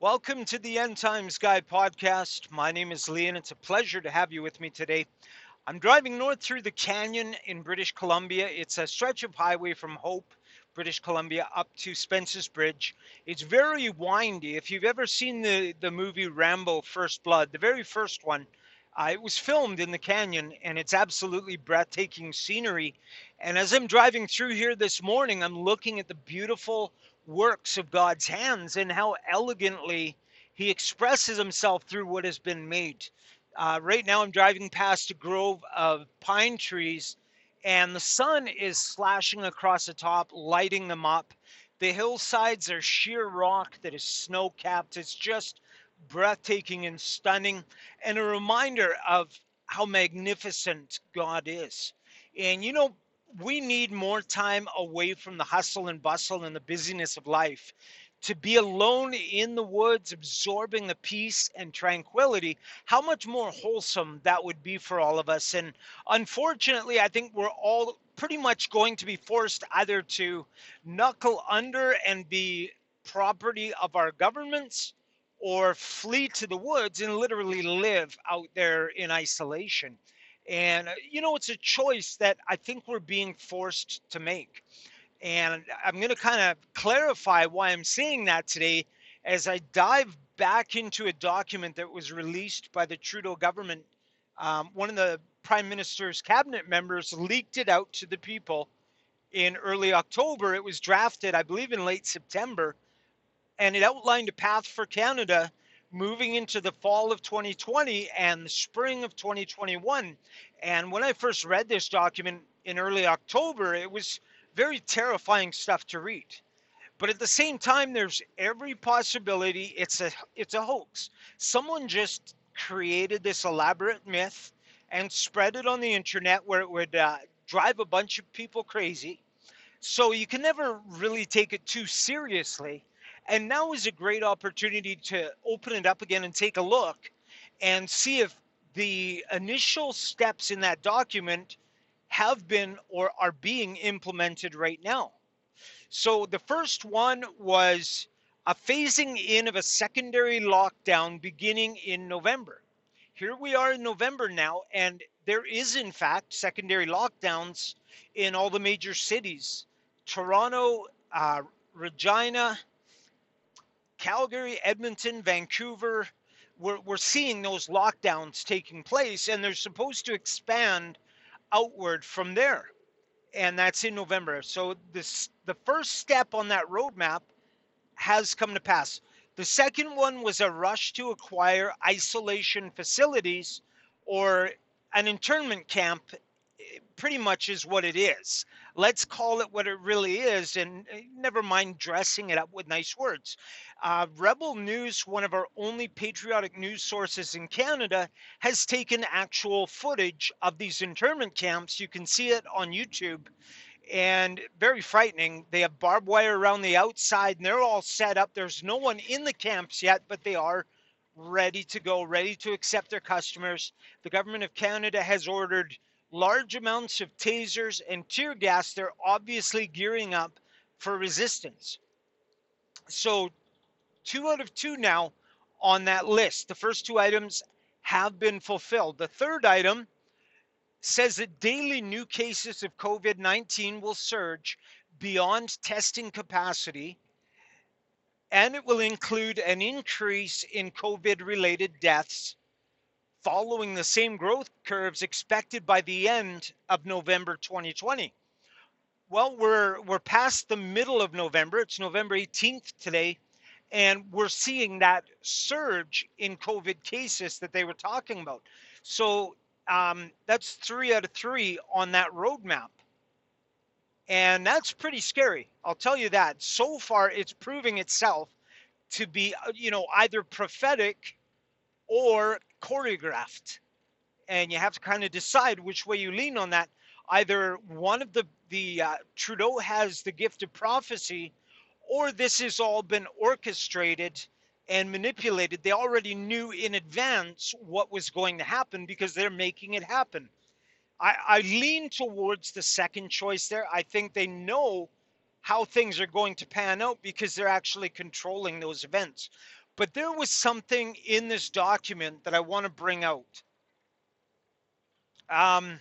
Welcome to the End Times Guy podcast. My name is Lee, and it's a pleasure to have you with me today. I'm driving north through the canyon in British Columbia. It's a stretch of highway from Hope, British Columbia, up to Spence's Bridge. It's very windy. If you've ever seen the, the movie Rambo First Blood, the very first one, uh, it was filmed in the canyon and it's absolutely breathtaking scenery. And as I'm driving through here this morning, I'm looking at the beautiful works of God's hands and how elegantly He expresses Himself through what has been made. Uh, right now, I'm driving past a grove of pine trees, and the sun is slashing across the top, lighting them up. The hillsides are sheer rock that is snow capped. It's just breathtaking and stunning, and a reminder of how magnificent God is. And you know, we need more time away from the hustle and bustle and the busyness of life. To be alone in the woods, absorbing the peace and tranquility, how much more wholesome that would be for all of us. And unfortunately, I think we're all pretty much going to be forced either to knuckle under and be property of our governments or flee to the woods and literally live out there in isolation. And, uh, you know, it's a choice that I think we're being forced to make. And I'm going to kind of clarify why I'm saying that today as I dive back into a document that was released by the Trudeau government. Um, one of the prime minister's cabinet members leaked it out to the people in early October. It was drafted, I believe, in late September, and it outlined a path for Canada moving into the fall of 2020 and the spring of 2021. And when I first read this document in early October, it was very terrifying stuff to read. But at the same time, there's every possibility it's a it's a hoax. Someone just created this elaborate myth and spread it on the internet where it would uh, drive a bunch of people crazy. So you can never really take it too seriously. And now is a great opportunity to open it up again and take a look and see if the initial steps in that document have been or are being implemented right now. So the first one was a phasing in of a secondary lockdown beginning in November. Here we are in November now, and there is, in fact, secondary lockdowns in all the major cities Toronto, uh, Regina, Calgary, Edmonton, Vancouver, we're, we're seeing those lockdowns taking place, and they're supposed to expand outward from there. And that's in November. So this the first step on that roadmap has come to pass. The second one was a rush to acquire isolation facilities or an internment camp pretty much is what it is. Let's call it what it really is, and eh, never mind dressing it up with nice words. Uh, Rebel News, one of our only patriotic news sources in Canada, has taken actual footage of these internment camps. You can see it on YouTube, and very frightening. They have barbed wire around the outside, and they're all set up. There's no one in the camps yet, but they are ready to go, ready to accept their customers. The government of Canada has ordered large amounts of tasers and tear gas, they're obviously gearing up for resistance. So, two out of two now on that list. The first two items have been fulfilled. The third item says that daily new cases of COVID 19 will surge beyond testing capacity, and it will include an increase in COVID related deaths following the same growth curves expected by the end of November 2020. Well, we're we're past the middle of November. It's November 18th today, and we're seeing that surge in COVID cases that they were talking about. So um, that's three out of three on that roadmap. And that's pretty scary. I'll tell you that. So far, it's proving itself to be, uh, you know, either prophetic or choreographed. And you have to kind of decide which way you lean on that. Either one of the, the uh, Trudeau has the gift of prophecy, or this has all been orchestrated and manipulated. They already knew in advance what was going to happen because they're making it happen. I, I lean towards the second choice there. I think they know how things are going to pan out because they're actually controlling those events. But there was something in this document that I want to bring out. Um,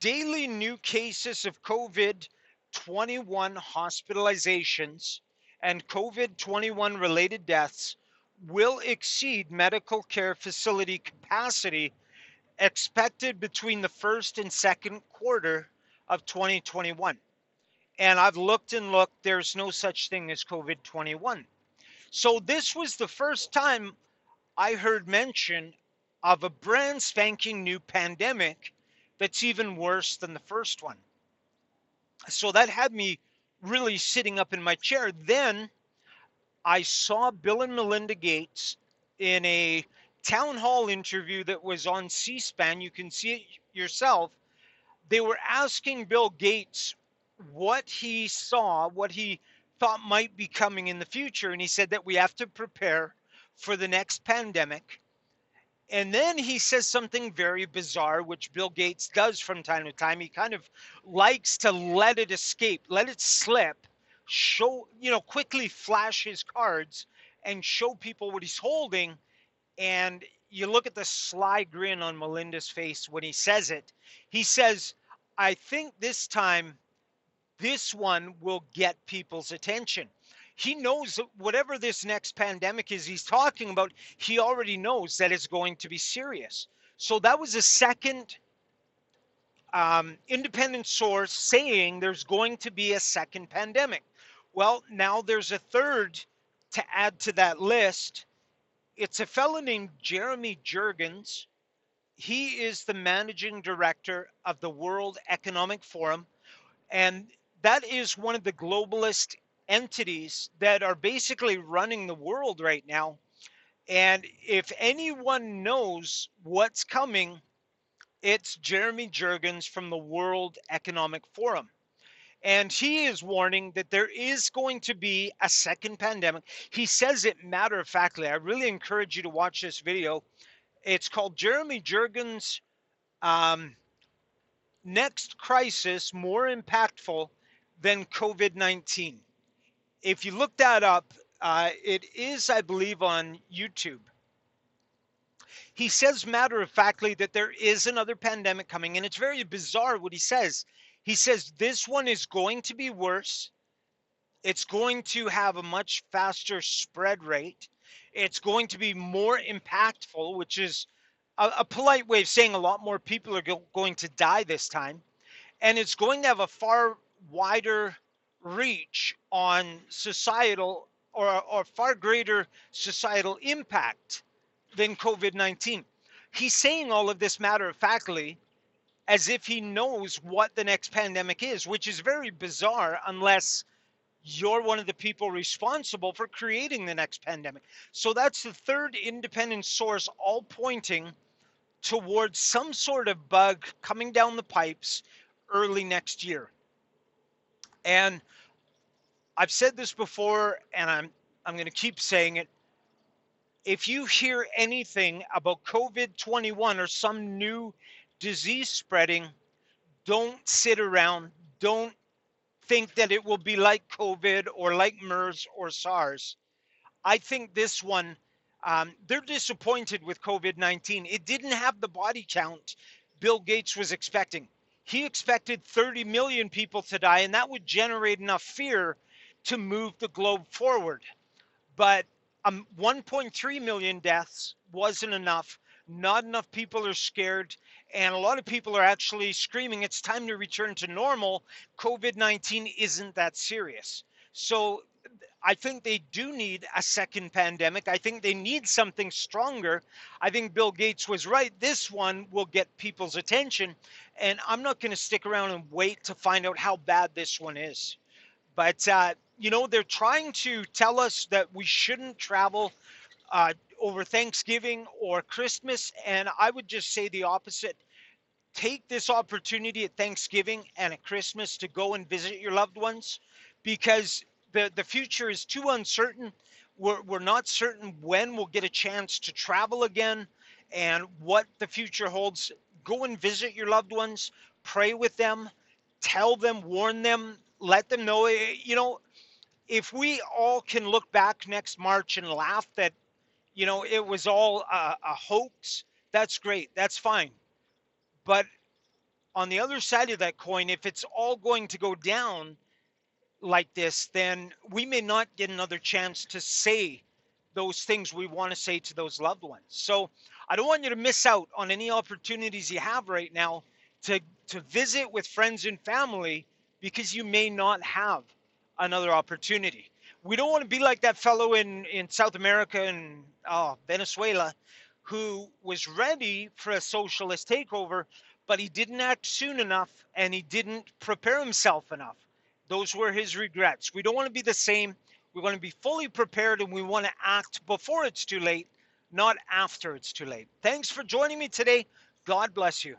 daily new cases of COVID 21 hospitalizations and COVID 21 related deaths will exceed medical care facility capacity expected between the first and second quarter of 2021. And I've looked and looked, there's no such thing as COVID 21. So this was the first time I heard mention of a brand spanking new pandemic that's even worse than the first one. So that had me really sitting up in my chair. Then I saw Bill and Melinda Gates in a town hall interview that was on C SPAN. You can see it yourself. They were asking Bill Gates what he saw, what he thought might be coming in the future. And he said that we have to prepare for the next pandemic. And then he says something very bizarre, which Bill Gates does from time to time. He kind of likes to let it escape, let it slip, show, you know, quickly flash his cards and show people what he's holding. And you look at the sly grin on Melinda's face when he says it. He says, I think this time this one will get people's attention. He knows that whatever this next pandemic is he's talking about, he already knows that it's going to be serious. So that was a second um, independent source saying there's going to be a second pandemic. Well, now there's a third to add to that list. It's a fellow named Jeremy Jurgens. He is the managing director of the World Economic Forum. And that is one of the globalist entities that are basically running the world right now. And if anyone knows what's coming, it's Jeremy Jurgens from the World Economic Forum. And he is warning that there is going to be a second pandemic. He says it matter of factly. I really encourage you to watch this video. It's called Jeremy Jurgens um, Next Crisis More Impactful than COVID 19. If you look that up, uh, it is, I believe, on YouTube. He says matter of factly that there is another pandemic coming, and it's very bizarre what he says. He says this one is going to be worse. It's going to have a much faster spread rate. It's going to be more impactful, which is a, a polite way of saying a lot more people are go- going to die this time. And it's going to have a far wider reach on societal or, or far greater societal impact than COVID 19. He's saying all of this matter of factly as if he knows what the next pandemic is, which is very bizarre unless you're one of the people responsible for creating the next pandemic. So that's the third independent source, all pointing towards some sort of bug coming down the pipes early next year. And I've said this before, and I'm I'm going to keep saying it. If you hear anything about COVID 21 or some new disease spreading, don't sit around. Don't think that it will be like COVID or like MERS or SARS. I think this one, um, they're disappointed with COVID 19. It didn't have the body count Bill Gates was expecting. He expected 30 million people to die, and that would generate enough fear to move the globe forward. But um, 1.3 million deaths wasn't enough. Not enough people are scared. And a lot of people are actually screaming, it's time to return to normal. COVID 19 isn't that serious. So I think they do need a second pandemic. I think they need something stronger. I think Bill Gates was right. This one will get people's attention. And I'm not going to stick around and wait to find out how bad this one is. But, uh, you know, they're trying to tell us that we shouldn't travel uh, over Thanksgiving or Christmas. And I would just say the opposite. Take this opportunity at Thanksgiving and at Christmas to go and visit your loved ones because the, the future is too uncertain. We're, we're not certain when we'll get a chance to travel again and what the future holds. Go and visit your loved ones, pray with them, tell them, warn them, let them know. Eh, you know, if we all can look back next March and laugh that, you know, it was all a, a hoax, that's great. That's fine. But on the other side of that coin, if it's all going to go down like this, then we may not get another chance to say those things we want to say to those loved ones. So I don't want you to miss out on any opportunities you have right now to to visit with friends and family because you may not have another opportunity. We don't want to be like that fellow in in South America and oh, Venezuela who was ready for a socialist takeover, but he didn't act soon enough and he didn't prepare himself enough. Those were his regrets. We don't want to be the same. We want to be fully prepared and we want to act before it's too late, not after it's too late. Thanks for joining me today. God bless you.